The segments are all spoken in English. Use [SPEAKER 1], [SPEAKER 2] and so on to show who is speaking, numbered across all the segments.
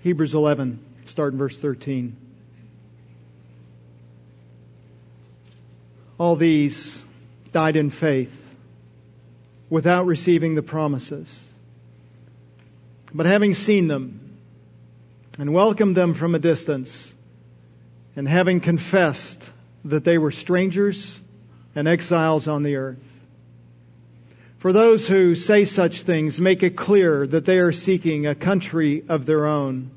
[SPEAKER 1] Hebrews 11, start in verse 13. All these died in faith without receiving the promises. But having seen them and welcomed them from a distance, and having confessed that they were strangers and exiles on the earth. For those who say such things, make it clear that they are seeking a country of their own.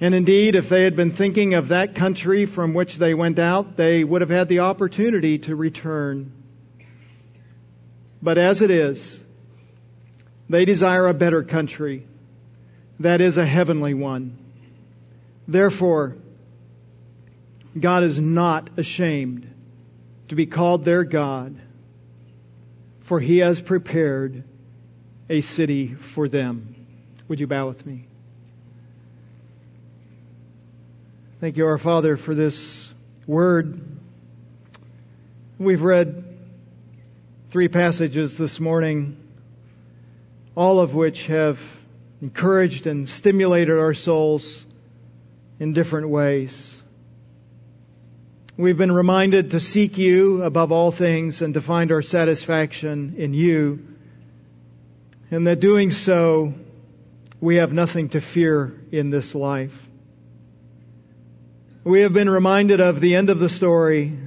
[SPEAKER 1] And indeed, if they had been thinking of that country from which they went out, they would have had the opportunity to return. But as it is, they desire a better country, that is a heavenly one. Therefore, God is not ashamed to be called their God, for he has prepared a city for them. Would you bow with me? Thank you, our Father, for this word. We've read three passages this morning, all of which have encouraged and stimulated our souls in different ways. We've been reminded to seek you above all things and to find our satisfaction in you. And that doing so, we have nothing to fear in this life. We have been reminded of the end of the story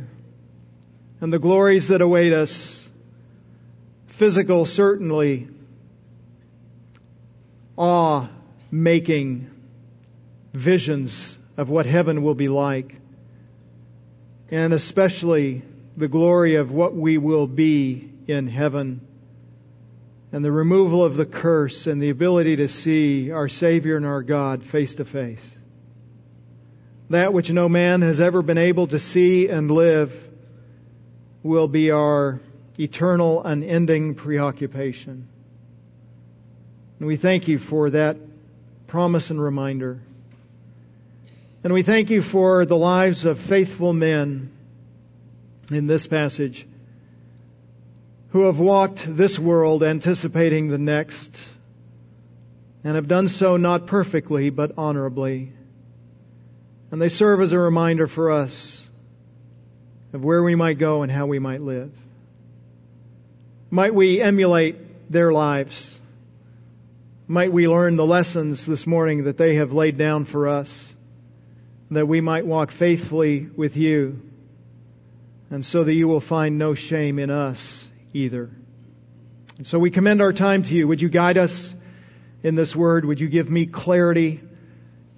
[SPEAKER 1] and the glories that await us. Physical, certainly. Awe making visions of what heaven will be like and especially the glory of what we will be in heaven and the removal of the curse and the ability to see our Savior and our God face to face. That which no man has ever been able to see and live will be our eternal, unending preoccupation. And we thank you for that promise and reminder. And we thank you for the lives of faithful men in this passage who have walked this world anticipating the next and have done so not perfectly but honorably. And they serve as a reminder for us of where we might go and how we might live. Might we emulate their lives? Might we learn the lessons this morning that they have laid down for us? That we might walk faithfully with you, and so that you will find no shame in us either. And so we commend our time to you. Would you guide us in this word? Would you give me clarity?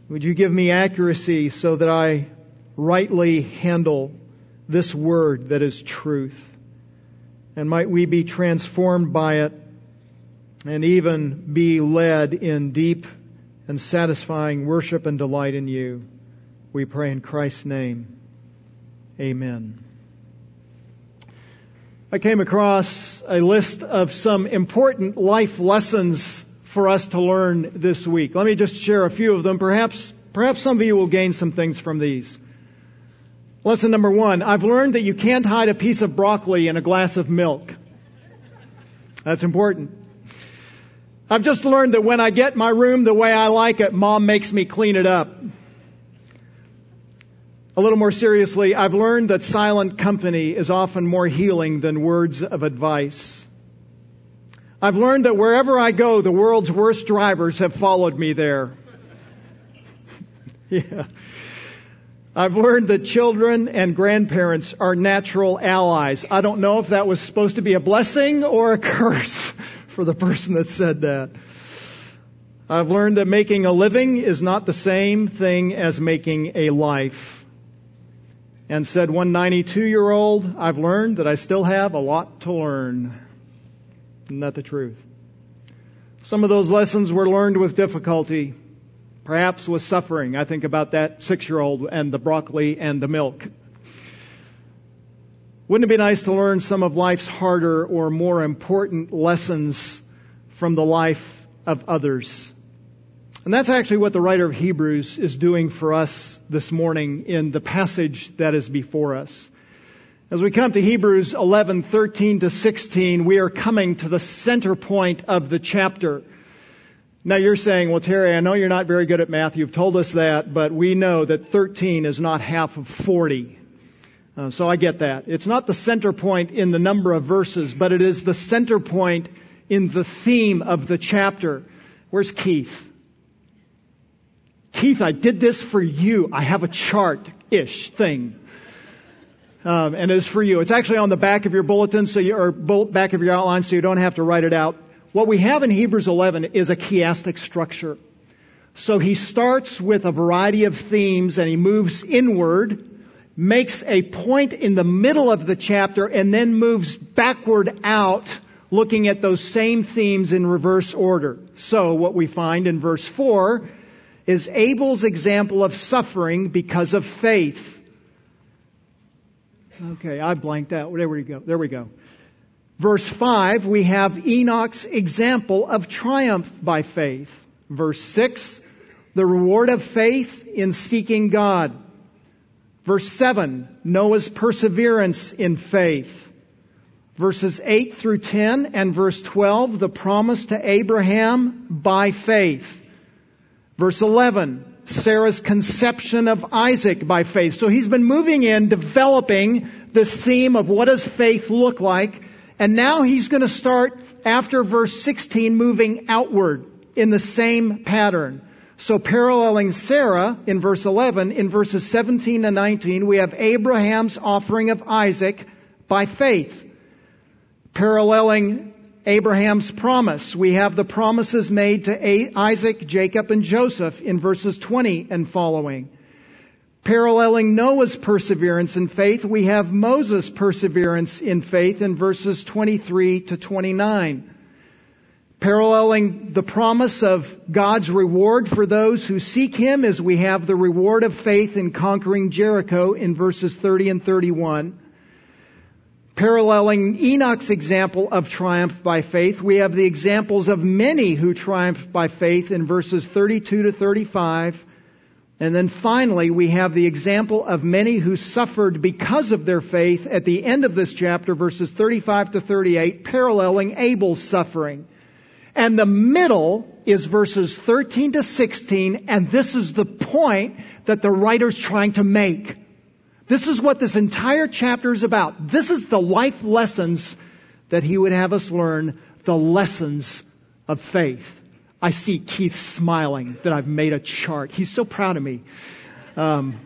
[SPEAKER 1] Would you give me accuracy so that I rightly handle this word that is truth? And might we be transformed by it and even be led in deep and satisfying worship and delight in you. We pray in Christ's name. Amen. I came across a list of some important life lessons for us to learn this week. Let me just share a few of them. Perhaps, perhaps some of you will gain some things from these. Lesson number one, I've learned that you can't hide a piece of broccoli in a glass of milk. That's important. I've just learned that when I get my room the way I like it, mom makes me clean it up. A little more seriously, I've learned that silent company is often more healing than words of advice. I've learned that wherever I go, the world's worst drivers have followed me there. yeah. I've learned that children and grandparents are natural allies. I don't know if that was supposed to be a blessing or a curse for the person that said that. I've learned that making a living is not the same thing as making a life and said, one 92 year old, I've learned that I still have a lot to learn. Isn't that the truth? Some of those lessons were learned with difficulty, perhaps with suffering. I think about that six year old and the broccoli and the milk. Wouldn't it be nice to learn some of life's harder or more important lessons from the life of others? And that's actually what the writer of Hebrews is doing for us this morning in the passage that is before us. As we come to Hebrews 11, 13 to 16, we are coming to the center point of the chapter. Now you're saying, well, Terry, I know you're not very good at math. You've told us that, but we know that 13 is not half of 40. Uh, so I get that. It's not the center point in the number of verses, but it is the center point in the theme of the chapter. Where's Keith? Keith, I did this for you. I have a chart-ish thing. Um, and it's for you. It's actually on the back of your bulletin, so you, or back of your outline, so you don't have to write it out. What we have in Hebrews 11 is a chiastic structure. So he starts with a variety of themes and he moves inward, makes a point in the middle of the chapter, and then moves backward out, looking at those same themes in reverse order. So what we find in verse 4 is Abel's example of suffering because of faith. Okay, I blanked out. There we go. There we go. Verse 5, we have Enoch's example of triumph by faith. Verse 6, the reward of faith in seeking God. Verse 7, Noah's perseverance in faith. Verses 8 through 10 and verse 12, the promise to Abraham by faith. Verse 11, Sarah's conception of Isaac by faith. So he's been moving in, developing this theme of what does faith look like and now he's going to start after verse 16 moving outward in the same pattern. So paralleling Sarah in verse 11, in verses 17 and 19, we have Abraham's offering of Isaac by faith. Paralleling Abraham's promise, we have the promises made to Isaac, Jacob, and Joseph in verses 20 and following. Paralleling Noah's perseverance in faith, we have Moses' perseverance in faith in verses 23 to 29. Paralleling the promise of God's reward for those who seek Him as we have the reward of faith in conquering Jericho in verses 30 and 31. Paralleling Enoch's example of triumph by faith, we have the examples of many who triumphed by faith in verses 32 to 35 and then finally, we have the example of many who suffered because of their faith at the end of this chapter, verses 35 to 38, paralleling Abel's suffering. And the middle is verses 13 to 16, and this is the point that the writer's trying to make. This is what this entire chapter is about. This is the life lessons that he would have us learn, the lessons of faith. I see Keith smiling that I've made a chart. He's so proud of me. Um,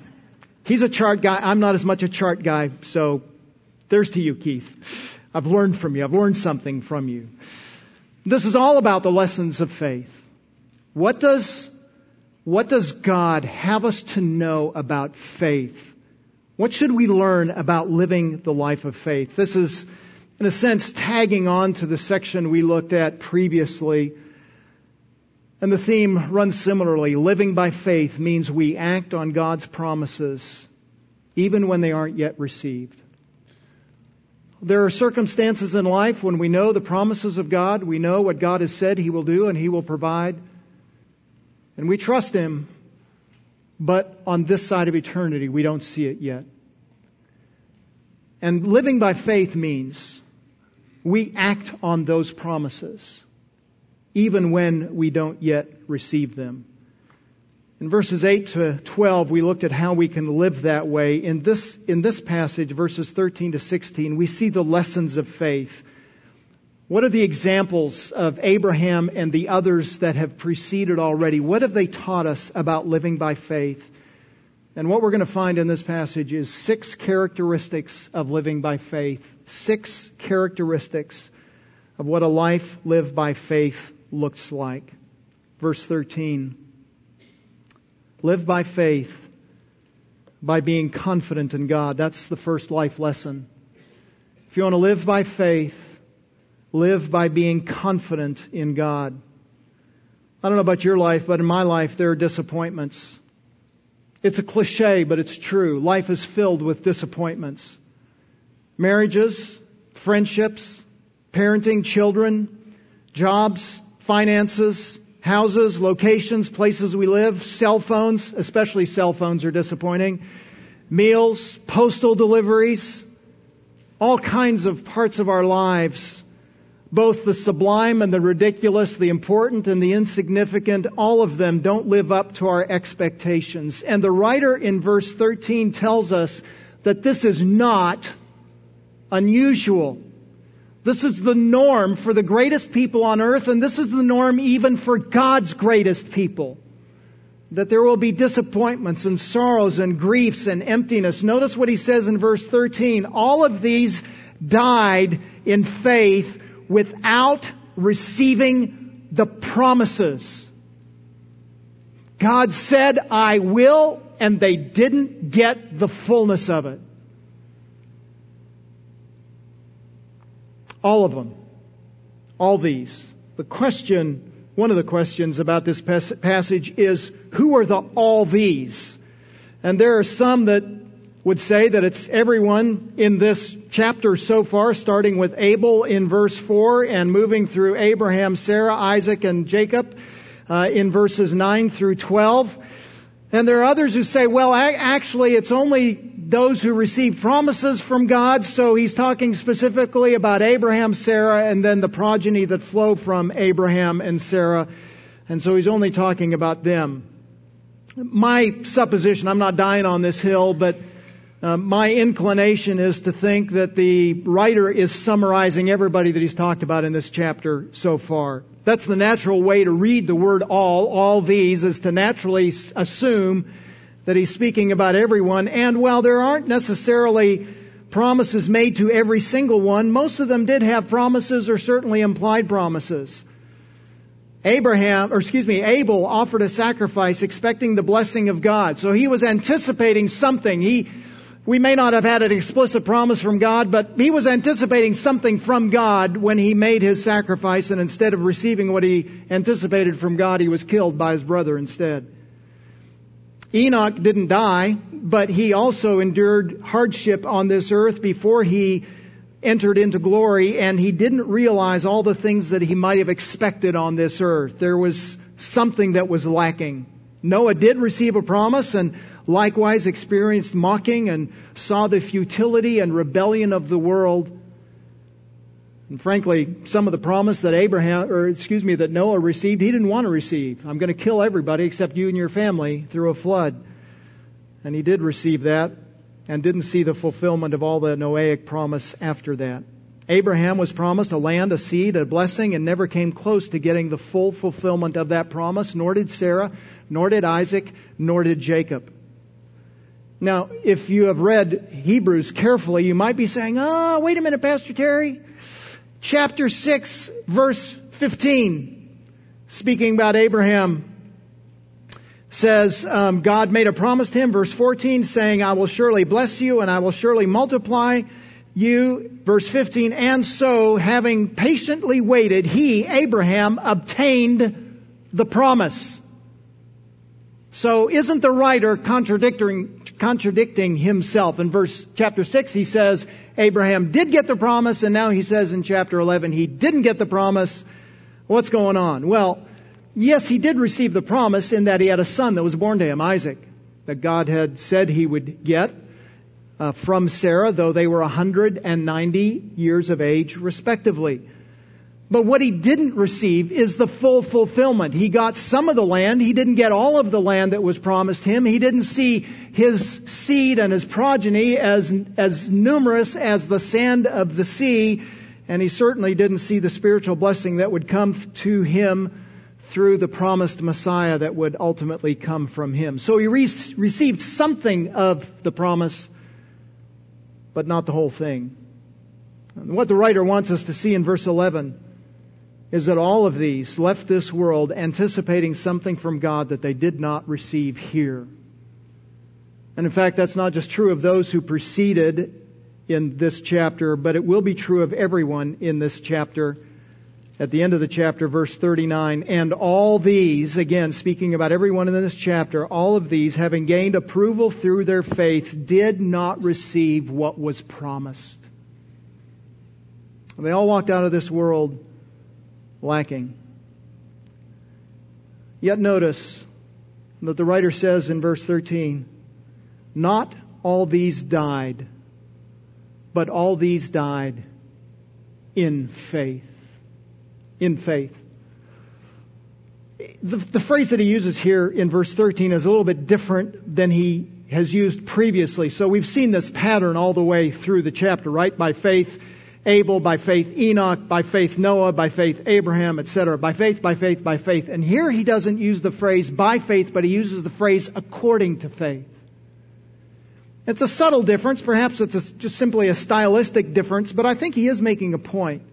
[SPEAKER 1] he's a chart guy. I'm not as much a chart guy. So there's to you, Keith. I've learned from you. I've learned something from you. This is all about the lessons of faith. What does, what does God have us to know about faith? What should we learn about living the life of faith? This is, in a sense, tagging on to the section we looked at previously and the theme runs similarly. Living by faith means we act on God's promises even when they aren't yet received. There are circumstances in life when we know the promises of God, we know what God has said He will do and He will provide, and we trust Him, but on this side of eternity, we don't see it yet. And living by faith means we act on those promises even when we don't yet receive them. In verses 8 to 12, we looked at how we can live that way. In this, in this passage, verses 13 to 16, we see the lessons of faith. What are the examples of Abraham and the others that have preceded already? What have they taught us about living by faith? And what we're going to find in this passage is six characteristics of living by faith. Six characteristics of what a life lived by faith looks like. Verse 13. Live by faith, by being confident in God. That's the first life lesson. If you want to live by faith, live by being confident in God. I don't know about your life, but in my life there are disappointments. It's a cliche, but it's true. Life is filled with disappointments. Marriages, friendships, parenting, children, jobs, finances, houses, locations, places we live, cell phones, especially cell phones are disappointing, meals, postal deliveries, all kinds of parts of our lives both the sublime and the ridiculous, the important and the insignificant, all of them don't live up to our expectations. And the writer in verse 13 tells us that this is not unusual. This is the norm for the greatest people on earth, and this is the norm even for God's greatest people. That there will be disappointments and sorrows and griefs and emptiness. Notice what he says in verse 13. All of these died in faith without receiving the promises. God said, I will, and they didn't get the fullness of it. All of them. All these. The question, one of the questions about this passage is, who are the all these? And there are some that would say that it's everyone in this chapter so far, starting with Abel in verse 4 and moving through Abraham, Sarah, Isaac, and Jacob uh, in verses 9 through 12. And there are others who say, well, actually, it's only those who receive promises from God. So he's talking specifically about Abraham, Sarah, and then the progeny that flow from Abraham and Sarah. And so he's only talking about them. My supposition, I'm not dying on this hill, but uh, my inclination is to think that the writer is summarizing everybody that he's talked about in this chapter so far. That's the natural way to read the word all, all these, is to naturally assume that he's speaking about everyone. And while there aren't necessarily promises made to every single one, most of them did have promises or certainly implied promises. Abraham, or excuse me, Abel offered a sacrifice expecting the blessing of God. So he was anticipating something. He we may not have had an explicit promise from God, but he was anticipating something from God when he made his sacrifice, and instead of receiving what he anticipated from God, he was killed by his brother instead. Enoch didn't die, but he also endured hardship on this earth before he entered into glory, and he didn't realize all the things that he might have expected on this earth. There was something that was lacking. Noah did receive a promise, and likewise experienced mocking and saw the futility and rebellion of the world. And frankly, some of the promise that Abraham, or excuse me, that Noah received, he didn't want to receive. I'm going to kill everybody except you and your family through a flood. And he did receive that and didn't see the fulfillment of all the Noahic promise after that. Abraham was promised a land, a seed, a blessing, and never came close to getting the full fulfillment of that promise, nor did Sarah, nor did Isaac, nor did Jacob. Now, if you have read Hebrews carefully, you might be saying, oh, wait a minute, Pastor Terry. Chapter 6, verse 15, speaking about Abraham, says, um, God made a promise to him, verse 14, saying, I will surely bless you and I will surely multiply you. Verse 15, and so, having patiently waited, he, Abraham, obtained the promise. So isn't the writer contradicting, contradicting himself? In verse chapter 6 he says Abraham did get the promise and now he says in chapter 11 he didn't get the promise. What's going on? Well, yes, he did receive the promise in that he had a son that was born to him, Isaac, that God had said he would get uh, from Sarah, though they were 190 years of age respectively. But what he didn't receive is the full fulfillment. He got some of the land. He didn't get all of the land that was promised him. He didn't see his seed and his progeny as, as numerous as the sand of the sea. And he certainly didn't see the spiritual blessing that would come to him through the promised Messiah that would ultimately come from him. So he re- received something of the promise, but not the whole thing. And what the writer wants us to see in verse 11 is that all of these left this world anticipating something from God that they did not receive here. And in fact, that's not just true of those who preceded in this chapter, but it will be true of everyone in this chapter. At the end of the chapter, verse 39, and all these, again, speaking about everyone in this chapter, all of these, having gained approval through their faith, did not receive what was promised. They all walked out of this world lacking. Yet notice that the writer says in verse 13, not all these died, but all these died in faith. In faith. The, the, phrase that he uses here in verse 13 is a little bit different than he has used previously. So we've seen this pattern all the way through the chapter, right? By faith, Abel, by faith, Enoch, by faith, Noah, by faith, Abraham, etc. By faith, by faith, by faith. And here he doesn't use the phrase by faith, but he uses the phrase according to faith. It's a subtle difference. Perhaps it's a, just simply a stylistic difference, but I think he is making a point.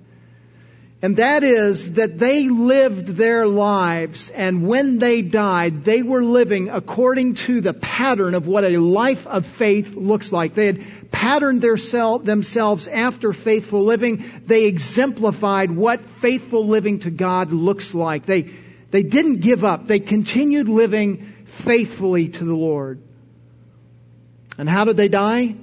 [SPEAKER 1] And that is that they lived their lives, and when they died, they were living according to the pattern of what a life of faith looks like. They had patterned self, themselves after faithful living. They exemplified what faithful living to God looks like. They, they didn't give up. They continued living faithfully to the Lord. And how did they die?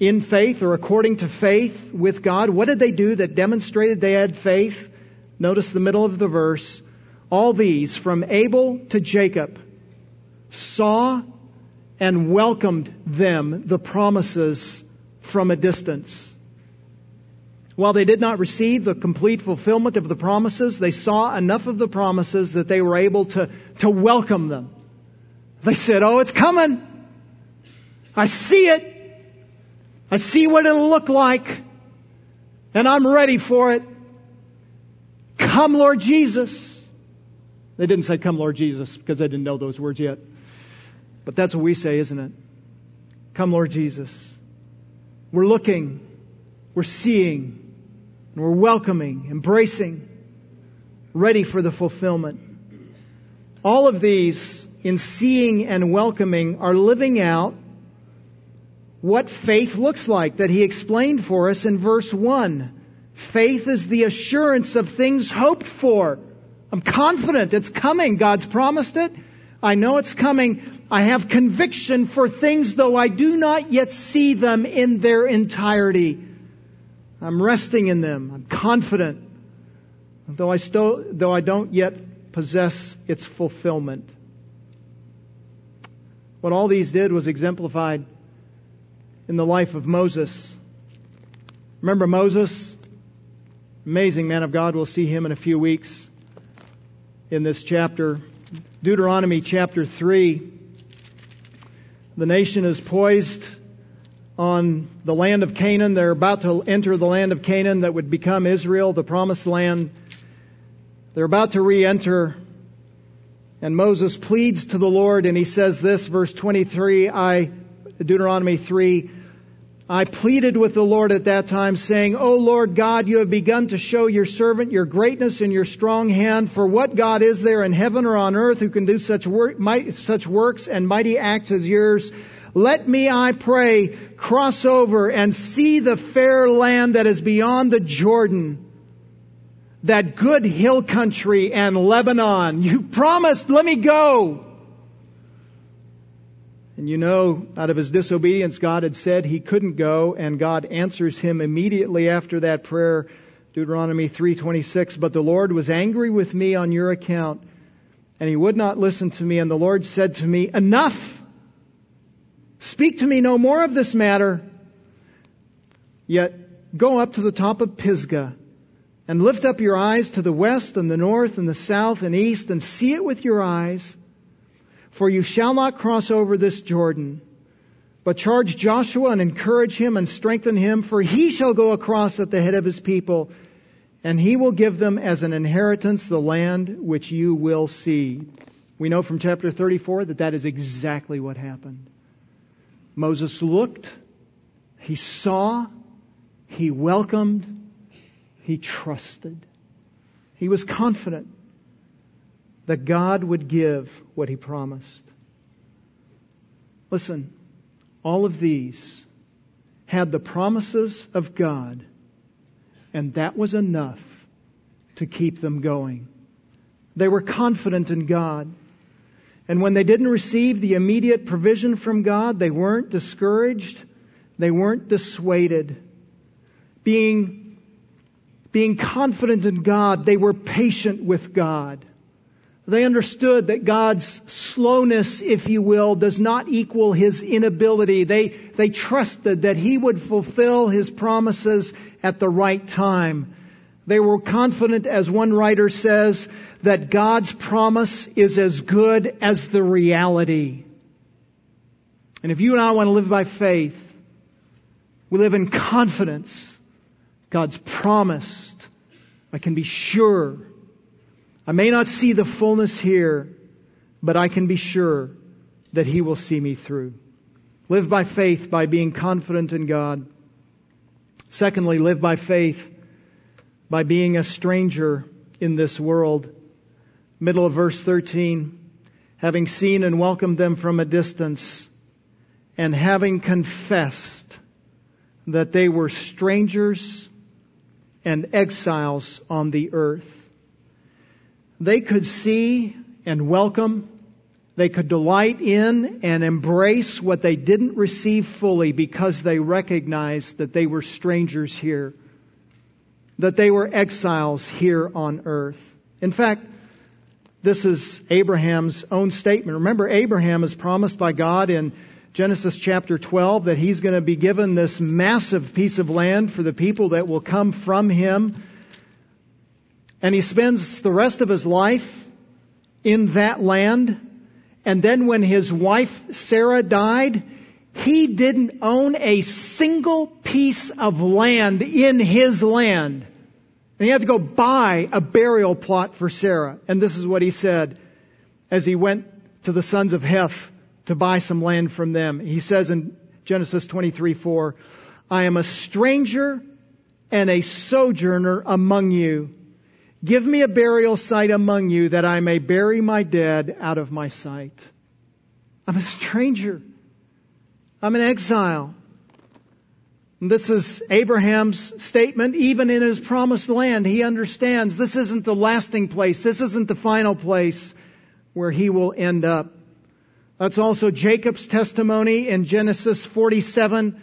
[SPEAKER 1] In faith or according to faith with God. What did they do that demonstrated they had faith? Notice the middle of the verse. All these, from Abel to Jacob, saw and welcomed them, the promises, from a distance. While they did not receive the complete fulfillment of the promises, they saw enough of the promises that they were able to, to welcome them. They said, Oh, it's coming. I see it. I see what it'll look like, and I'm ready for it. Come, Lord Jesus. They didn't say, Come, Lord Jesus, because they didn't know those words yet. But that's what we say, isn't it? Come, Lord Jesus. We're looking, we're seeing, and we're welcoming, embracing, ready for the fulfillment. All of these, in seeing and welcoming, are living out what faith looks like that he explained for us in verse 1. Faith is the assurance of things hoped for. I'm confident it's coming. God's promised it. I know it's coming. I have conviction for things though I do not yet see them in their entirety. I'm resting in them. I'm confident. Though I still, though I don't yet possess its fulfillment. What all these did was exemplified in the life of Moses. Remember Moses? Amazing man of God. We'll see him in a few weeks in this chapter. Deuteronomy chapter 3. The nation is poised on the land of Canaan. They're about to enter the land of Canaan that would become Israel, the promised land. They're about to re-enter. And Moses pleads to the Lord and he says this, verse 23, I, Deuteronomy 3, I pleaded with the Lord at that time, saying, O Lord God, you have begun to show your servant your greatness and your strong hand. For what God is there in heaven or on earth who can do such, work, might, such works and mighty acts as yours? Let me, I pray, cross over and see the fair land that is beyond the Jordan, that good hill country and Lebanon. You promised, let me go. And you know, out of his disobedience, God had said he couldn't go, and God answers him immediately after that prayer. Deuteronomy 3:26, but the Lord was angry with me on your account, and he would not listen to me, and the Lord said to me, "Enough! Speak to me no more of this matter. Yet go up to the top of Pisgah and lift up your eyes to the west and the north and the south and east and see it with your eyes." For you shall not cross over this Jordan, but charge Joshua and encourage him and strengthen him, for he shall go across at the head of his people, and he will give them as an inheritance the land which you will see. We know from chapter 34 that that is exactly what happened. Moses looked, he saw, he welcomed, he trusted. He was confident that God would give what he promised. Listen, all of these had the promises of God, and that was enough to keep them going. They were confident in God. And when they didn't receive the immediate provision from God, they weren't discouraged. They weren't dissuaded. Being, being confident in God, they were patient with God. They understood that God's slowness, if you will, does not equal His inability. They, they trusted that He would fulfill His promises at the right time. They were confident, as one writer says, that God's promise is as good as the reality. And if you and I want to live by faith, we live in confidence. God's promised. I can be sure. I may not see the fullness here, but I can be sure that He will see me through. Live by faith by being confident in God. Secondly, live by faith by being a stranger in this world. Middle of verse 13. Having seen and welcomed them from a distance, and having confessed that they were strangers and exiles on the earth. They could see and welcome they could delight in and embrace what they didn't receive fully because they recognized that they were strangers here, that they were exiles here on earth. In fact, this is Abraham's own statement. Remember, Abraham is promised by God in Genesis chapter 12 that he's going to be given this massive piece of land for the people that will come from him. And he spends the rest of his life in that land and then when his wife Sarah died, he didn't own a single piece of land in his land. And he had to go buy a burial plot for Sarah. And this is what he said as he went to the sons of Heth to buy some land from them. He says in Genesis 23, 4, I am a stranger and a sojourner among you. Give me a burial site among you that I may bury my dead out of my sight. I'm a stranger. I'm an exile. And this is Abraham's statement. Even in his promised land, he understands this isn't the lasting place. This isn't the final place where he will end up. That's also Jacob's testimony in Genesis 47.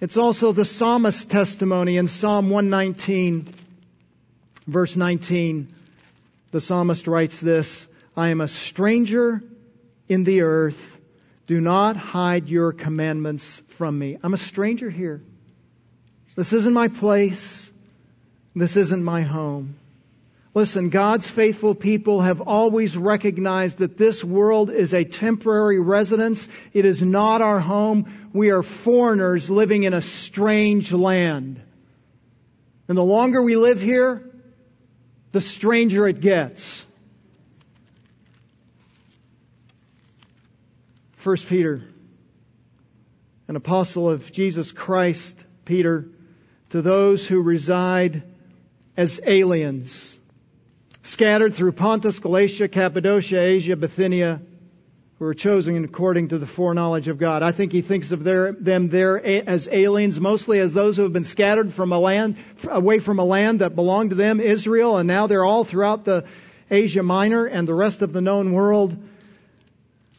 [SPEAKER 1] It's also the psalmist's testimony in Psalm 119 verse 19, the psalmist writes this, I am a stranger in the earth. Do not hide your commandments from me. I'm a stranger here. This isn't my place. This isn't my home. Listen, God's faithful people have always recognized that this world is a temporary residence. It is not our home. We are foreigners living in a strange land. And the longer we live here, the stranger it gets. First Peter, an apostle of Jesus Christ, Peter, to those who reside as aliens, scattered through Pontus, Galatia, Cappadocia, Asia, Bithynia, who are chosen according to the foreknowledge of God. I think he thinks of their, them there as aliens, mostly as those who have been scattered from a land, away from a land that belonged to them, Israel, and now they're all throughout the Asia Minor and the rest of the known world.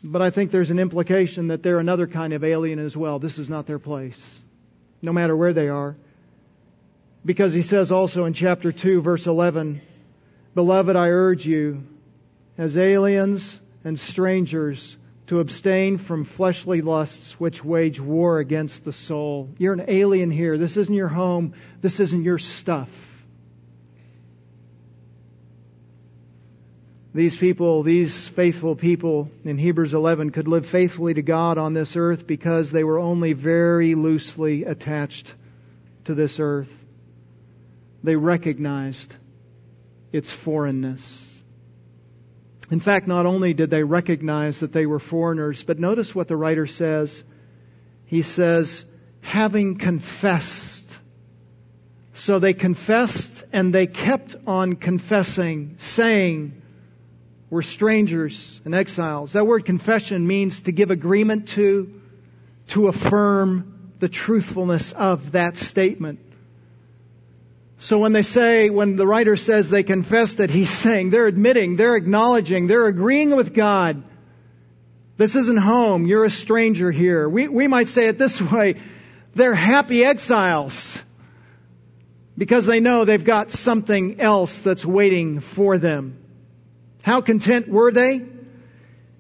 [SPEAKER 1] But I think there's an implication that they're another kind of alien as well. This is not their place, no matter where they are. Because he says also in chapter 2, verse 11, Beloved, I urge you, as aliens and strangers to abstain from fleshly lusts which wage war against the soul. You're an alien here. This isn't your home. This isn't your stuff. These people, these faithful people in Hebrews 11 could live faithfully to God on this earth because they were only very loosely attached to this earth. They recognized its foreignness. In fact, not only did they recognize that they were foreigners, but notice what the writer says. He says, having confessed. So they confessed and they kept on confessing, saying, we're strangers and exiles. That word confession means to give agreement to, to affirm the truthfulness of that statement. So when they say, when the writer says they confess that he's saying, they're admitting, they're acknowledging, they're agreeing with God. This isn't home. You're a stranger here. We, we might say it this way. They're happy exiles because they know they've got something else that's waiting for them. How content were they?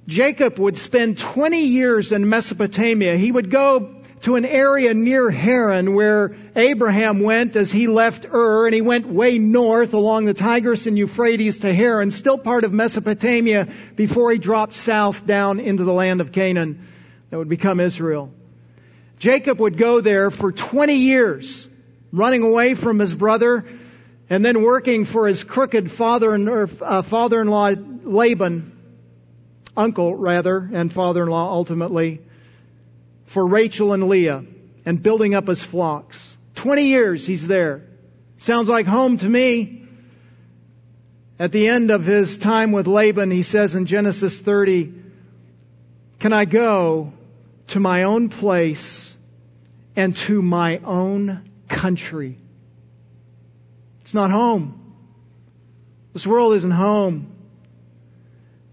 [SPEAKER 1] Jacob would spend 20 years in Mesopotamia. He would go to an area near Haran where Abraham went as he left Ur and he went way north along the Tigris and Euphrates to Haran, still part of Mesopotamia before he dropped south down into the land of Canaan that would become Israel. Jacob would go there for 20 years, running away from his brother and then working for his crooked father uh, father-in-law Laban, uncle rather, and father-in-law ultimately for Rachel and Leah and building up his flocks. 20 years he's there. Sounds like home to me. At the end of his time with Laban, he says in Genesis 30, Can I go to my own place and to my own country? It's not home. This world isn't home.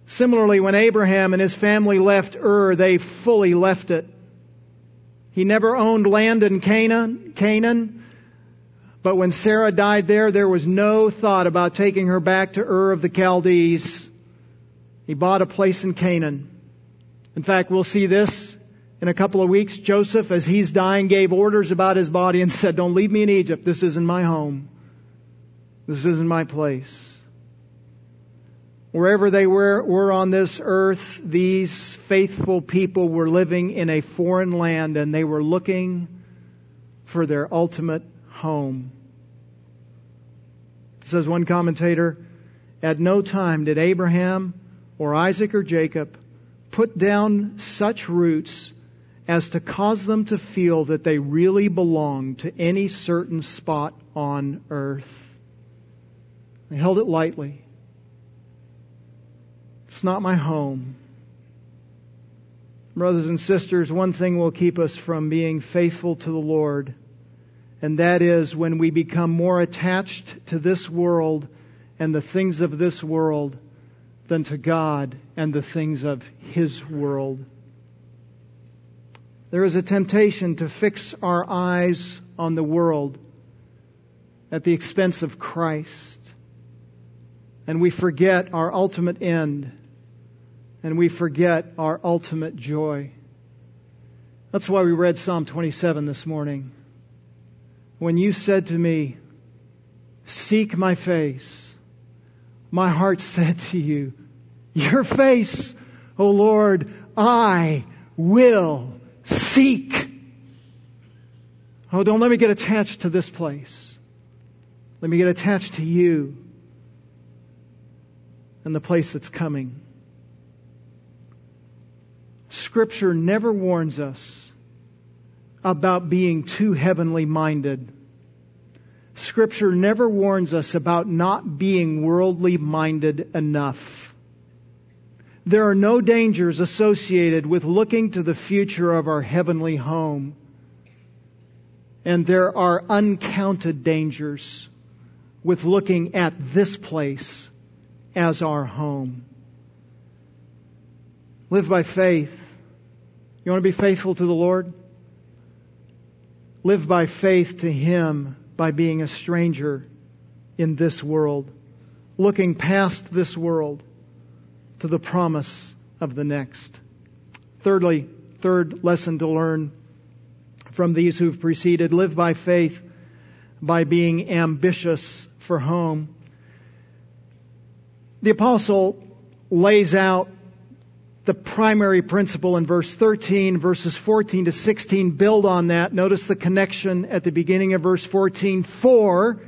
[SPEAKER 1] Similarly, when Abraham and his family left Ur, they fully left it. He never owned land in Canaan, Canaan. But when Sarah died there, there was no thought about taking her back to Ur of the Chaldees. He bought a place in Canaan. In fact, we'll see this in a couple of weeks. Joseph, as he's dying, gave orders about his body and said, Don't leave me in Egypt. This isn't my home. This isn't my place. Wherever they were, were on this earth, these faithful people were living in a foreign land and they were looking for their ultimate home. Says one commentator, at no time did Abraham or Isaac or Jacob put down such roots as to cause them to feel that they really belonged to any certain spot on earth. They held it lightly. It's not my home. Brothers and sisters, one thing will keep us from being faithful to the Lord, and that is when we become more attached to this world and the things of this world than to God and the things of His world. There is a temptation to fix our eyes on the world at the expense of Christ. And we forget our ultimate end and we forget our ultimate joy. That's why we read Psalm 27 this morning. When you said to me, Seek my face, my heart said to you, Your face, O Lord, I will seek. Oh, don't let me get attached to this place. Let me get attached to you and the place that's coming. Scripture never warns us about being too heavenly minded. Scripture never warns us about not being worldly minded enough. There are no dangers associated with looking to the future of our heavenly home. And there are uncounted dangers with looking at this place as our home. Live by faith. You want to be faithful to the Lord? Live by faith to Him by being a stranger in this world, looking past this world to the promise of the next. Thirdly, third lesson to learn from these who've preceded live by faith by being ambitious for home. The apostle lays out the primary principle in verse 13, verses 14 to 16 build on that. Notice the connection at the beginning of verse 14. For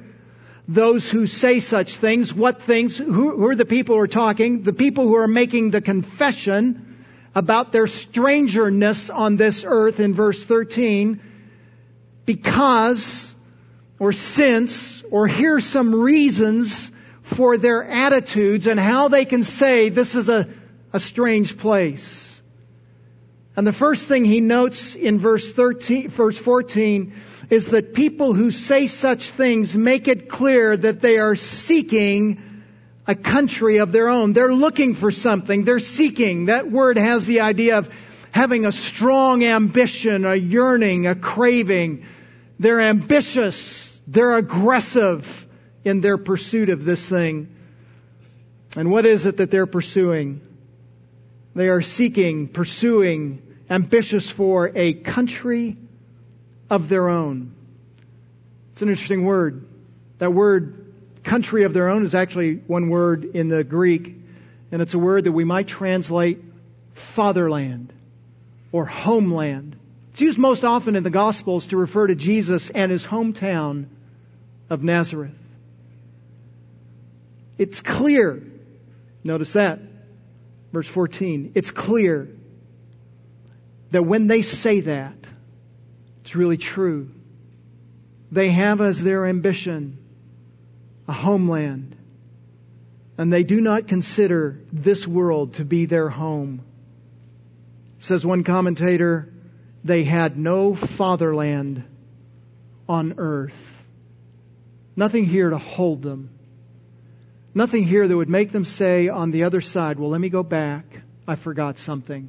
[SPEAKER 1] those who say such things, what things? Who, who are the people who are talking? The people who are making the confession about their strangeness on this earth in verse 13. Because, or since, or here's some reasons for their attitudes and how they can say this is a a strange place. And the first thing he notes in verse 13, verse 14 is that people who say such things make it clear that they are seeking a country of their own. They're looking for something. They're seeking. That word has the idea of having a strong ambition, a yearning, a craving. They're ambitious. They're aggressive in their pursuit of this thing. And what is it that they're pursuing? They are seeking, pursuing, ambitious for a country of their own. It's an interesting word. That word, country of their own, is actually one word in the Greek, and it's a word that we might translate fatherland or homeland. It's used most often in the Gospels to refer to Jesus and his hometown of Nazareth. It's clear. Notice that. Verse 14. It's clear that when they say that, it's really true. They have as their ambition a homeland. And they do not consider this world to be their home. Says one commentator, they had no fatherland on earth. Nothing here to hold them. Nothing here that would make them say on the other side, well, let me go back. I forgot something.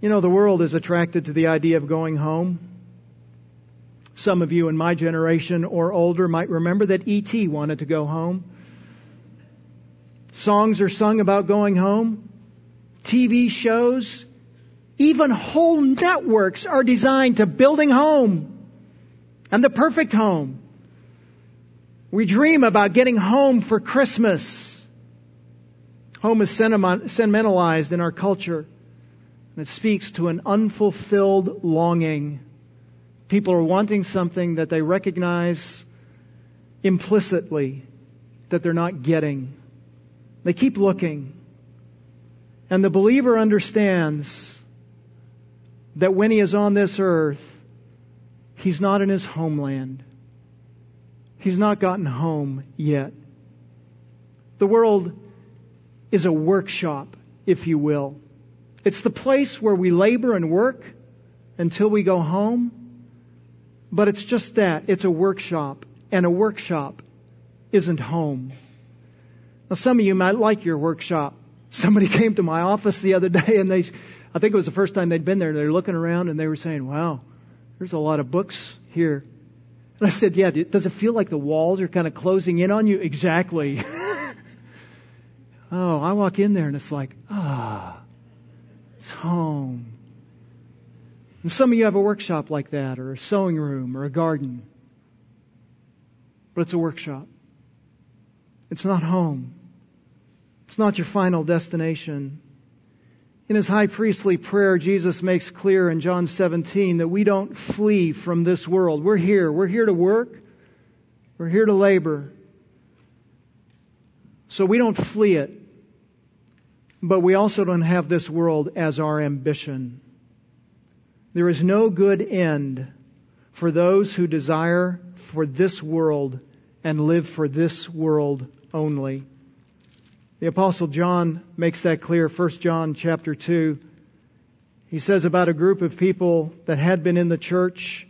[SPEAKER 1] You know, the world is attracted to the idea of going home. Some of you in my generation or older might remember that E.T. wanted to go home. Songs are sung about going home. TV shows, even whole networks are designed to building home and the perfect home. We dream about getting home for Christmas. Home is sentimentalized in our culture. And it speaks to an unfulfilled longing. People are wanting something that they recognize implicitly that they're not getting. They keep looking. And the believer understands that when he is on this earth, he's not in his homeland. He's not gotten home yet. The world is a workshop, if you will. It's the place where we labor and work until we go home. But it's just that. It's a workshop. And a workshop isn't home. Now some of you might like your workshop. Somebody came to my office the other day and they, I think it was the first time they'd been there. They're looking around and they were saying, wow, there's a lot of books here. And I said, yeah, does it feel like the walls are kind of closing in on you? Exactly. oh, I walk in there and it's like, ah, it's home. And some of you have a workshop like that, or a sewing room, or a garden. But it's a workshop. It's not home. It's not your final destination. In his high priestly prayer, Jesus makes clear in John 17 that we don't flee from this world. We're here. We're here to work. We're here to labor. So we don't flee it. But we also don't have this world as our ambition. There is no good end for those who desire for this world and live for this world only. The apostle John makes that clear, 1 John chapter 2. He says about a group of people that had been in the church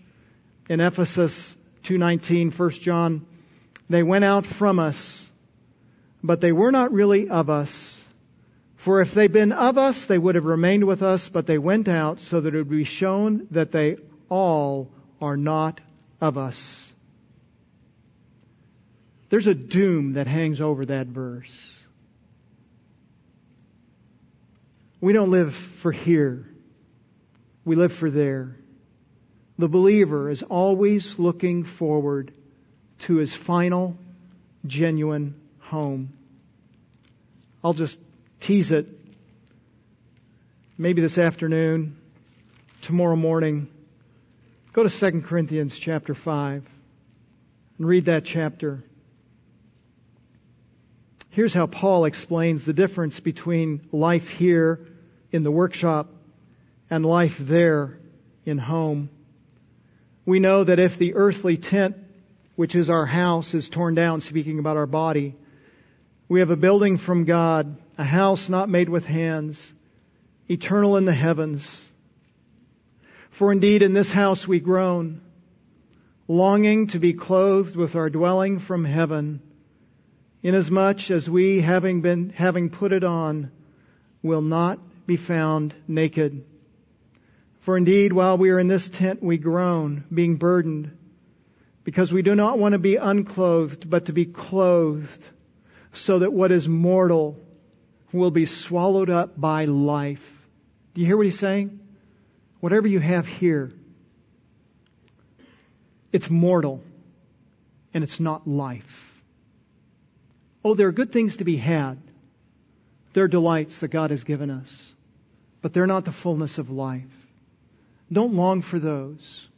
[SPEAKER 1] in Ephesus 2:19, 1 John, they went out from us, but they were not really of us. For if they'd been of us, they would have remained with us, but they went out so that it would be shown that they all are not of us. There's a doom that hangs over that verse. We don't live for here. We live for there. The believer is always looking forward to his final, genuine home. I'll just tease it. Maybe this afternoon, tomorrow morning, go to 2 Corinthians chapter 5 and read that chapter. Here's how Paul explains the difference between life here in the workshop and life there in home. We know that if the earthly tent, which is our house, is torn down, speaking about our body, we have a building from God a house not made with hands, eternal in the heavens. For indeed in this house we groan, longing to be clothed with our dwelling from heaven, inasmuch as we, having been, having put it on, will not be found naked. For indeed, while we are in this tent, we groan, being burdened, because we do not want to be unclothed, but to be clothed, so that what is mortal will be swallowed up by life. Do you hear what he's saying? Whatever you have here, It's mortal and it's not life. Oh, there are good things to be had. There are delights that God has given us, but they're not the fullness of life. Don't long for those.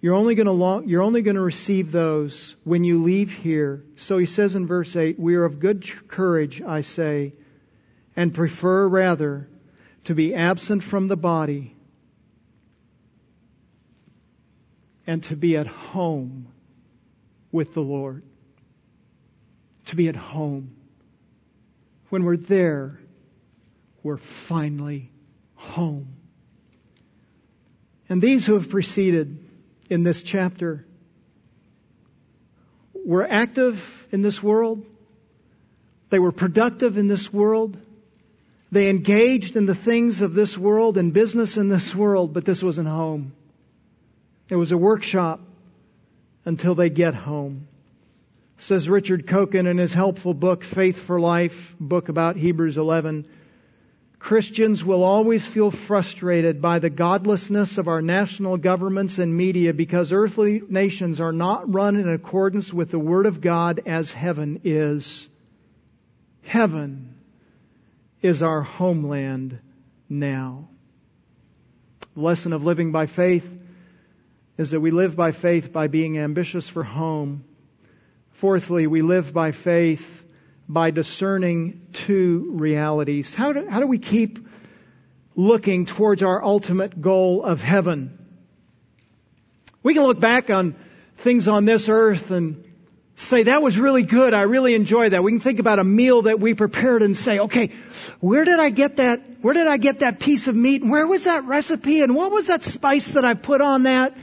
[SPEAKER 1] You're only going to long, you're only going to receive those when you leave here. So he says in verse 8, we are of good courage, I say, and prefer rather to be absent from the body and to be at home with the Lord. To be at home. When we're there, we're finally home. And these who have preceded in this chapter were active in this world. They were productive in this world. They engaged in the things of this world and business in this world, but this wasn't home. It was a workshop until they get home. Says Richard Coekin in his helpful book, Faith for Life, book about Hebrews 11. Christians will always feel frustrated by the godlessness of our national governments and media because earthly nations are not run in accordance with the Word of God as heaven is. Heaven is our homeland now. The lesson of living by faith is that we live by faith by being ambitious for home. Fourthly, we live by faith by discerning two realities. How do, how do we keep looking towards our ultimate goal of heaven? We can look back on things on this earth and say, that was really good. I really enjoyed that. We can think about a meal that we prepared and say, okay, where did I get that? Where did I get that piece of meat? And where was that recipe? And what was that spice that I put on that?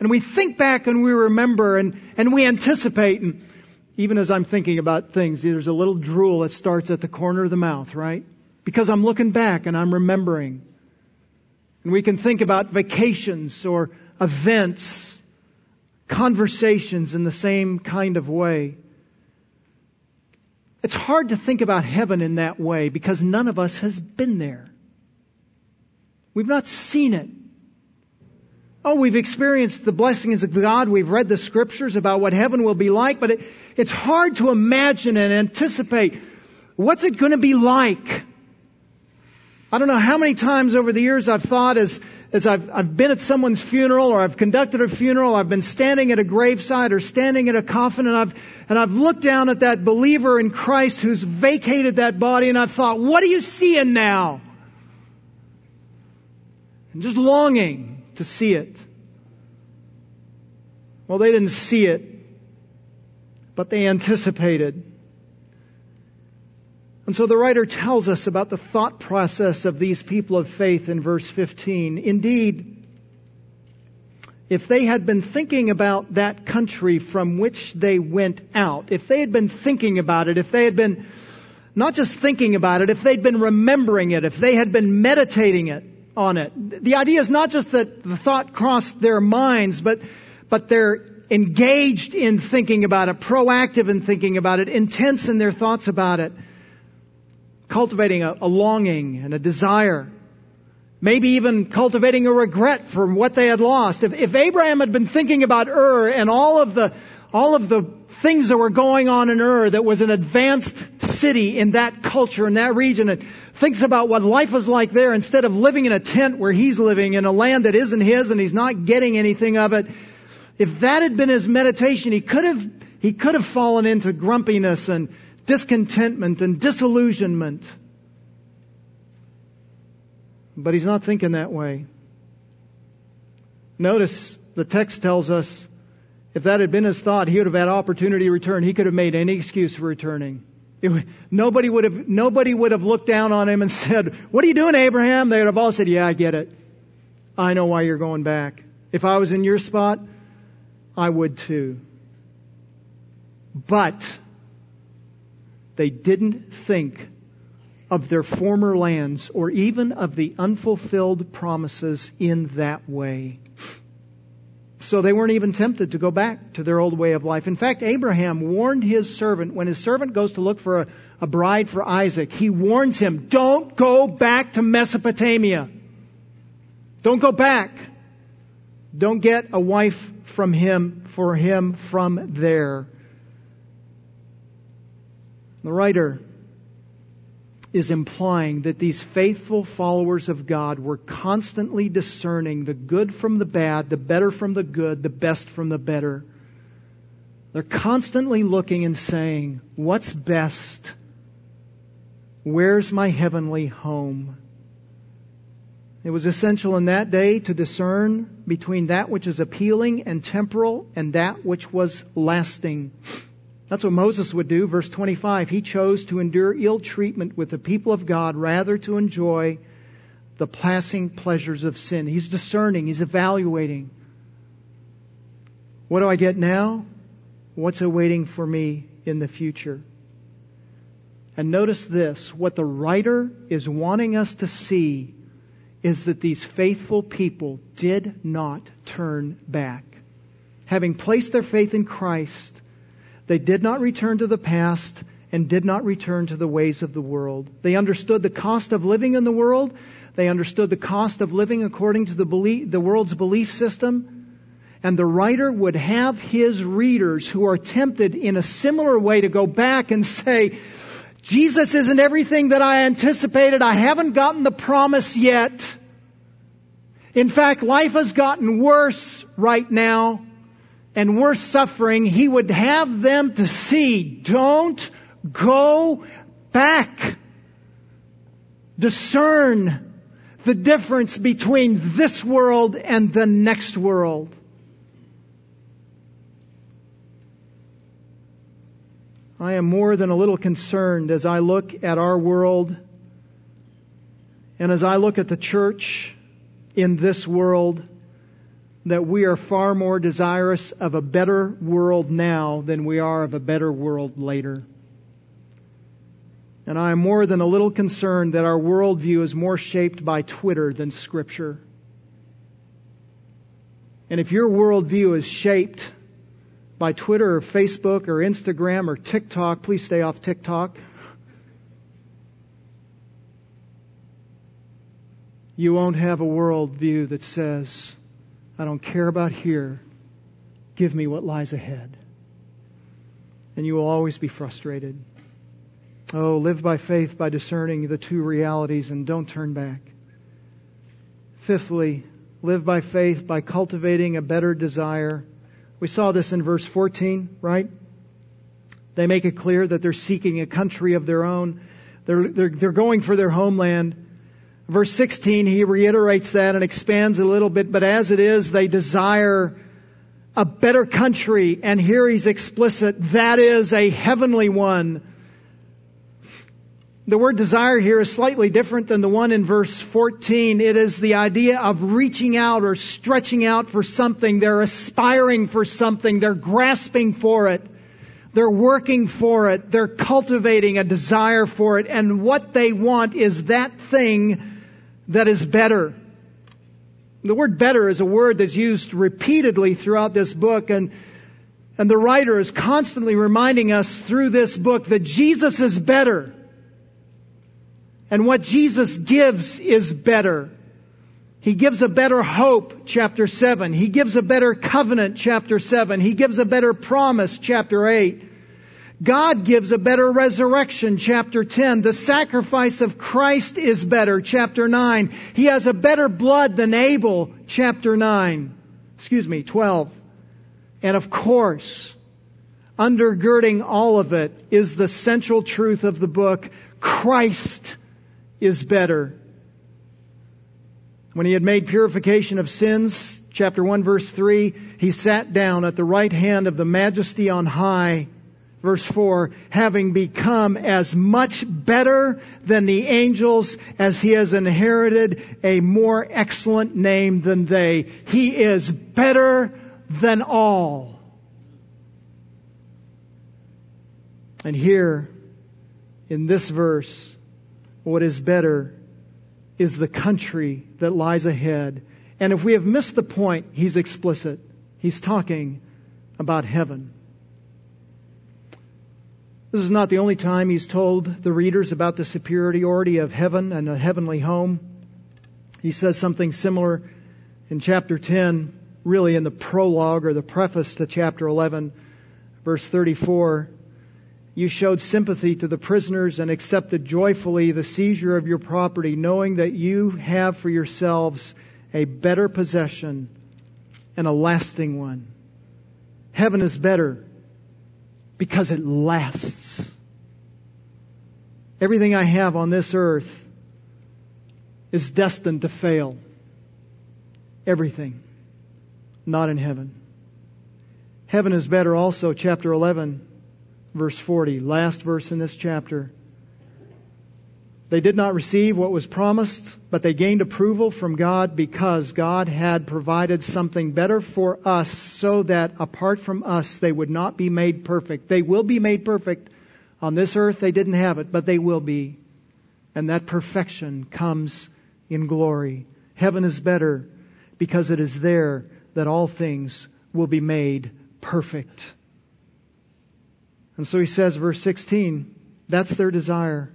[SPEAKER 1] And we think back and we remember and, and we anticipate. And even as I'm thinking about things, there's a little drool that starts at the corner of the mouth, right? Because I'm looking back and I'm remembering. And we can think about vacations or events, conversations in the same kind of way. It's hard to think about heaven in that way because none of us has been there. We've not seen it. Oh, we've experienced the blessings of God. We've read the scriptures about what heaven will be like, but it, it's hard to imagine and anticipate what's it going to be like. I don't know how many times over the years I've thought as, as I've, I've been at someone's funeral or I've conducted a funeral, I've been standing at a graveside or standing at a coffin and I've, and I've looked down at that believer in Christ who's vacated that body and I've thought, what are you seeing now? And just longing to see it. Well, they didn't see it, but they anticipated. And so the writer tells us about the thought process of these people of faith in verse 15. Indeed, if they had been thinking about that country from which they went out, if they had been thinking about it, if they had been not just thinking about it, if they'd been remembering it, if they had been meditating it, on it. The idea is not just that the thought crossed their minds, but, but they're engaged in thinking about it, proactive in thinking about it, intense in their thoughts about it, cultivating a, a longing and a desire. Maybe even cultivating a regret for what they had lost. If, if Abraham had been thinking about Ur and all of the, all of the things that were going on in Ur that was an advanced city in that culture, in that region, and thinks about what life was like there instead of living in a tent where he's living in a land that isn't his and he's not getting anything of it. If that had been his meditation, he could have, he could have fallen into grumpiness and discontentment and disillusionment. But he's not thinking that way. Notice the text tells us if that had been his thought, he would have had opportunity to return. He could have made any excuse for returning. It, nobody would have nobody would have looked down on him and said, "What are you doing, Abraham?" They would have all said, "Yeah, I get it. I know why you're going back. If I was in your spot, I would too." But they didn't think of their former lands or even of the unfulfilled promises in that way. So they weren't even tempted to go back to their old way of life. In fact, Abraham warned his servant, when his servant goes to look for a, a bride for Isaac, he warns him, don't go back to Mesopotamia. Don't go back. Don't get a wife from him, for him from there. The writer is implying that these faithful followers of God were constantly discerning the good from the bad, the better from the good, the best from the better. They're constantly looking and saying, What's best? Where's my heavenly home? It was essential in that day to discern between that which is appealing and temporal and that which was lasting. That's what Moses would do. Verse 25, he chose to endure ill treatment with the people of God rather to enjoy the passing pleasures of sin. He's discerning, he's evaluating. What do I get now? What's awaiting for me in the future? And notice this what the writer is wanting us to see is that these faithful people did not turn back. Having placed their faith in Christ, they did not return to the past and did not return to the ways of the world. They understood the cost of living in the world. They understood the cost of living according to the, belief, the world's belief system. And the writer would have his readers who are tempted in a similar way to go back and say, Jesus isn't everything that I anticipated. I haven't gotten the promise yet. In fact, life has gotten worse right now and worse suffering. He would have them to see, don't go back. Discern the difference between this world and the next world. I am more than a little concerned as I look at our world and as I look at the church in this world that we are far more desirous of a better world now than we are of a better world later. And I am more than a little concerned that our worldview is more shaped by Twitter than Scripture. And if your worldview is shaped by Twitter or Facebook or Instagram or TikTok, please stay off TikTok. You won't have a worldview that says, I don't care about here. Give me what lies ahead. And you will always be frustrated. Oh, live by faith by discerning the two realities and don't turn back. Fifthly, live by faith by cultivating a better desire we saw this in verse 14, right? They make it clear that they're seeking a country of their own. They're, they're, they're going for their homeland. Verse 16, he reiterates that and expands a little bit, but as it is, they desire a better country, and here he's explicit, that is a heavenly one. The word desire here is slightly different than the one in verse 14. It is the idea of reaching out or stretching out for something. They're aspiring for something. They're grasping for it. They're working for it. They're cultivating a desire for it. And what they want is that thing that is better. The word better is a word that's used repeatedly throughout this book and and the writer is constantly reminding us through this book that Jesus is better. And what Jesus gives is better. He gives a better hope, chapter 7. He gives a better covenant, chapter 7. He gives a better promise, chapter 8. God gives a better resurrection, chapter 10. The sacrifice of Christ is better, chapter 9. He has a better blood than Abel, chapter 9. Excuse me, 12. And of course, undergirding all of it is the central truth of the book, Christ is better. When he had made purification of sins, chapter 1 verse 3, he sat down at the right hand of the majesty on high. Verse 4, having become as much better than the angels as he has inherited a more excellent name than they. He is better than all. And here, in this verse, what is better is the country that lies ahead. And if we have missed the point, he's explicit. He's talking about heaven. This is not the only time he's told the readers about the superiority of heaven and a heavenly home. He says something similar in chapter 10, really in the prologue or the preface to chapter 11, verse 34. You showed sympathy to the prisoners and accepted joyfully the seizure of your property, knowing that you have for yourselves a better possession and a lasting one. Heaven is better because it lasts. Everything I have on this earth is destined to fail. Everything. Not in heaven. Heaven is better also, chapter 11, verse 40, last verse in this chapter. They did not receive what was promised, but they gained approval from God because God had provided something better for us so that apart from us they would not be made perfect. They will be made perfect. On this earth they didn't have it, but they will be. And that perfection comes in glory. Heaven is better because it is there that all things will be made perfect. And so he says, verse 16, that's their desire.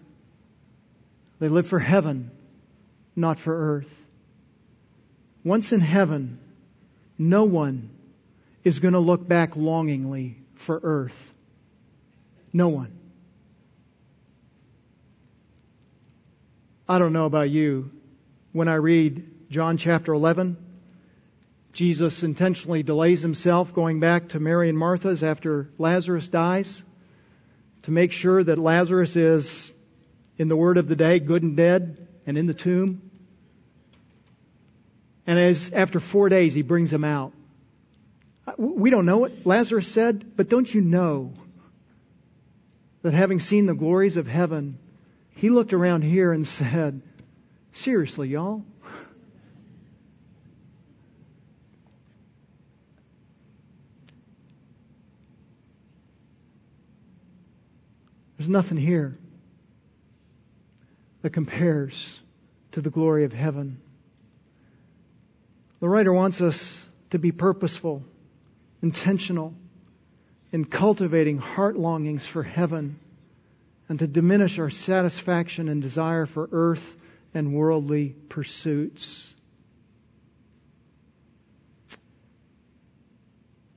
[SPEAKER 1] They live for heaven, not for earth. Once in heaven, no one is going to look back longingly for earth. No one. I don't know about you. When I read John chapter 11, Jesus intentionally delays himself going back to Mary and Martha's after Lazarus dies to make sure that Lazarus is, in the word of the day, good and dead and in the tomb. And as after four days, he brings him out. We don't know what Lazarus said, but don't you know that having seen the glories of heaven, he looked around here and said, Seriously, y'all? There's nothing here that compares to the glory of heaven. The writer wants us to be purposeful, intentional in cultivating heart longings for heaven and to diminish our satisfaction and desire for earth and worldly pursuits.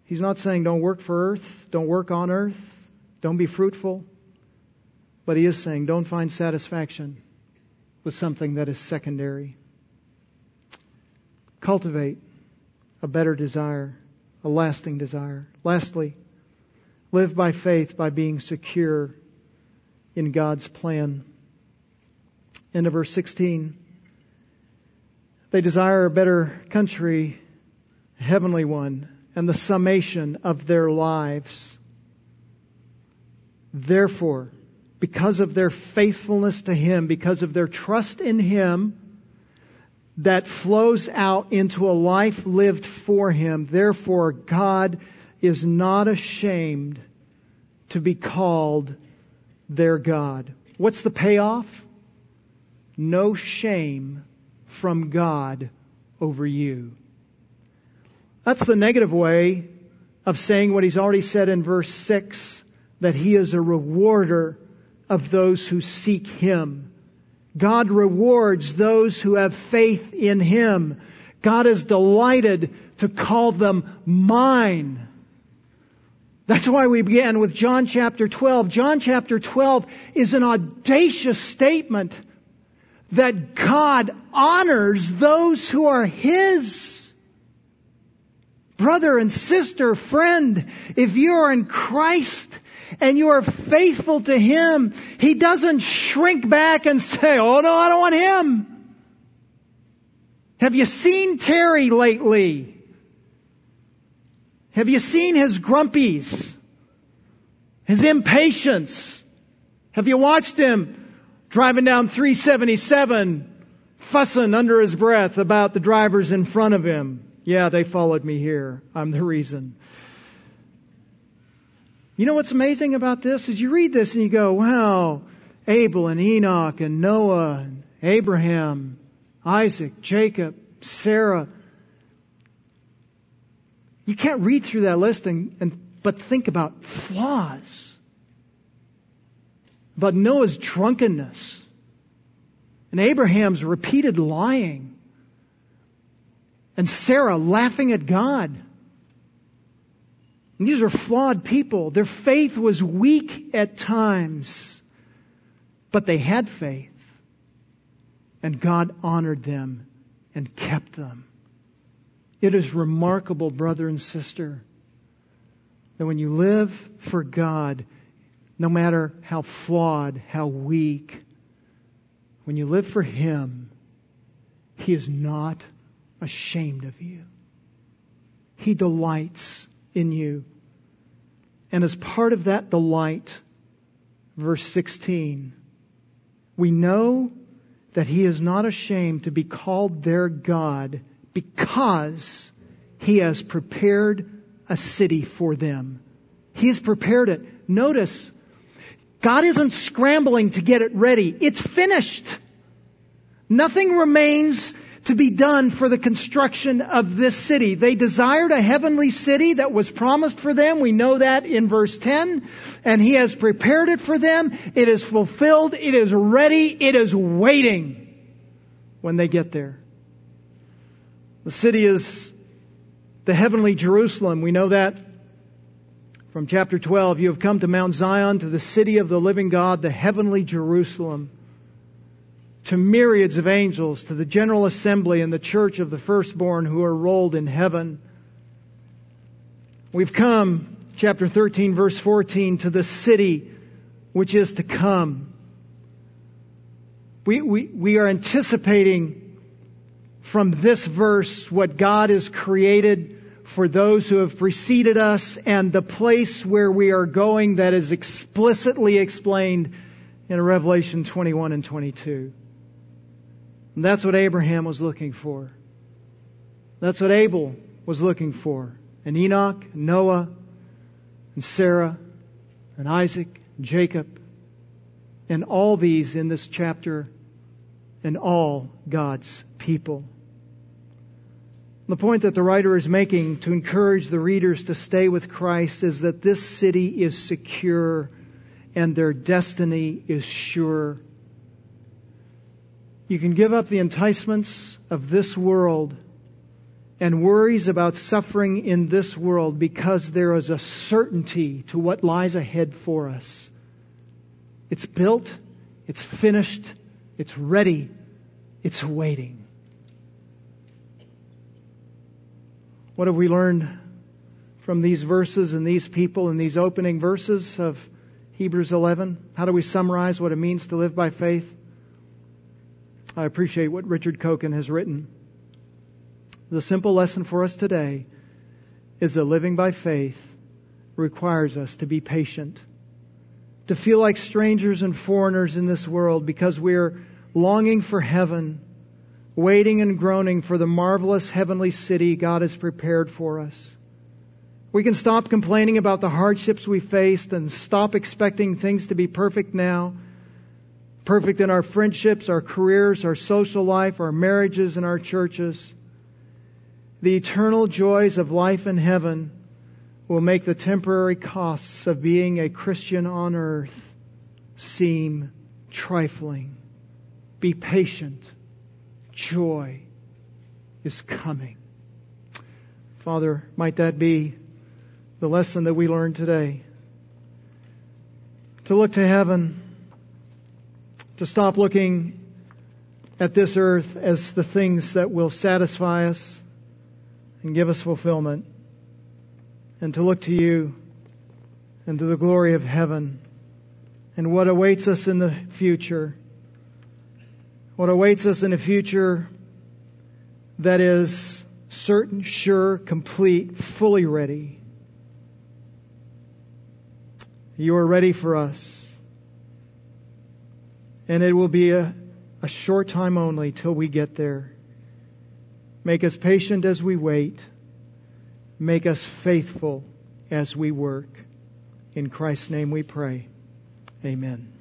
[SPEAKER 1] He's not saying don't work for earth, don't work on earth, don't be fruitful. But he is saying don't find satisfaction with something that is secondary. Cultivate a better desire, a lasting desire. Lastly, live by faith by being secure in God's plan. End of verse 16. They desire a better country, a heavenly one, and the summation of their lives. Therefore, because of their faithfulness to Him, because of their trust in Him, that flows out into a life lived for Him. Therefore, God is not ashamed to be called their God. What's the payoff? No shame from God over you. That's the negative way of saying what he's already said in verse 6 that he is a rewarder of those who seek Him. God rewards those who have faith in Him. God is delighted to call them mine. That's why we began with John chapter 12. John chapter 12 is an audacious statement that God honors those who are His. Brother and sister, friend, if you are in Christ, and you are faithful to Him, He doesn't shrink back and say, oh no, I don't want Him. Have you seen Terry lately? Have you seen his grumpies? His impatience? Have you watched him driving down 377 fussing under his breath about the drivers in front of him? Yeah, they followed me here. I'm the reason. You know what's amazing about this is you read this and you go, wow, Abel and Enoch and Noah and Abraham, Isaac, Jacob, Sarah. You can't read through that list and, and but think about flaws. About Noah's drunkenness and Abraham's repeated lying And Sarah laughing at God. These are flawed people. Their faith was weak at times, but they had faith. And God honored them and kept them. It is remarkable, brother and sister, that when you live for God, no matter how flawed, how weak, when you live for Him, He is not ashamed of you. He delights in you. And as part of that delight, verse 16, we know that He is not ashamed to be called their God because He has prepared a city for them. He has prepared it. Notice, God isn't scrambling to get it ready. It's finished. Nothing remains to be done for the construction of this city. They desired a heavenly city that was promised for them. We know that in verse 10. And He has prepared it for them. It is fulfilled. It is ready. It is waiting when they get there. The city is the heavenly Jerusalem. We know that from chapter 12. You have come to Mount Zion, to the city of the living God, the heavenly Jerusalem to myriads of angels, to the general assembly and the church of the firstborn who are rolled in heaven. We've come, chapter 13, verse 14, to the city which is to come. We, we, we are anticipating from this verse what God has created for those who have preceded us and the place where we are going that is explicitly explained in Revelation 21 and 22. And that's what Abraham was looking for. That's what Abel was looking for. And Enoch, and Noah, and Sarah, and Isaac, and Jacob, and all these in this chapter, and all God's people. The point that the writer is making to encourage the readers to stay with Christ is that this city is secure and their destiny is sure. You can give up the enticements of this world and worries about suffering in this world because there is a certainty to what lies ahead for us. It's built, it's finished, it's ready, it's waiting. What have we learned from these verses and these people and these opening verses of Hebrews 11? How do we summarize what it means to live by faith? I appreciate what Richard Coekin has written. The simple lesson for us today is that living by faith requires us to be patient, to feel like strangers and foreigners in this world because we're longing for heaven, waiting and groaning for the marvelous heavenly city God has prepared for us. We can stop complaining about the hardships we faced and stop expecting things to be perfect now perfect in our friendships, our careers, our social life, our marriages, and our churches. The eternal joys of life in heaven will make the temporary costs of being a Christian on earth seem trifling. Be patient. Joy is coming. Father, might that be the lesson that we learned today? To look to heaven to stop looking at this earth as the things that will satisfy us and give us fulfillment, and to look to you and to the glory of heaven and what awaits us in the future. What awaits us in a future that is certain, sure, complete, fully ready. You are ready for us. And it will be a, a short time only till we get there. Make us patient as we wait. Make us faithful as we work. In Christ's name we pray. Amen.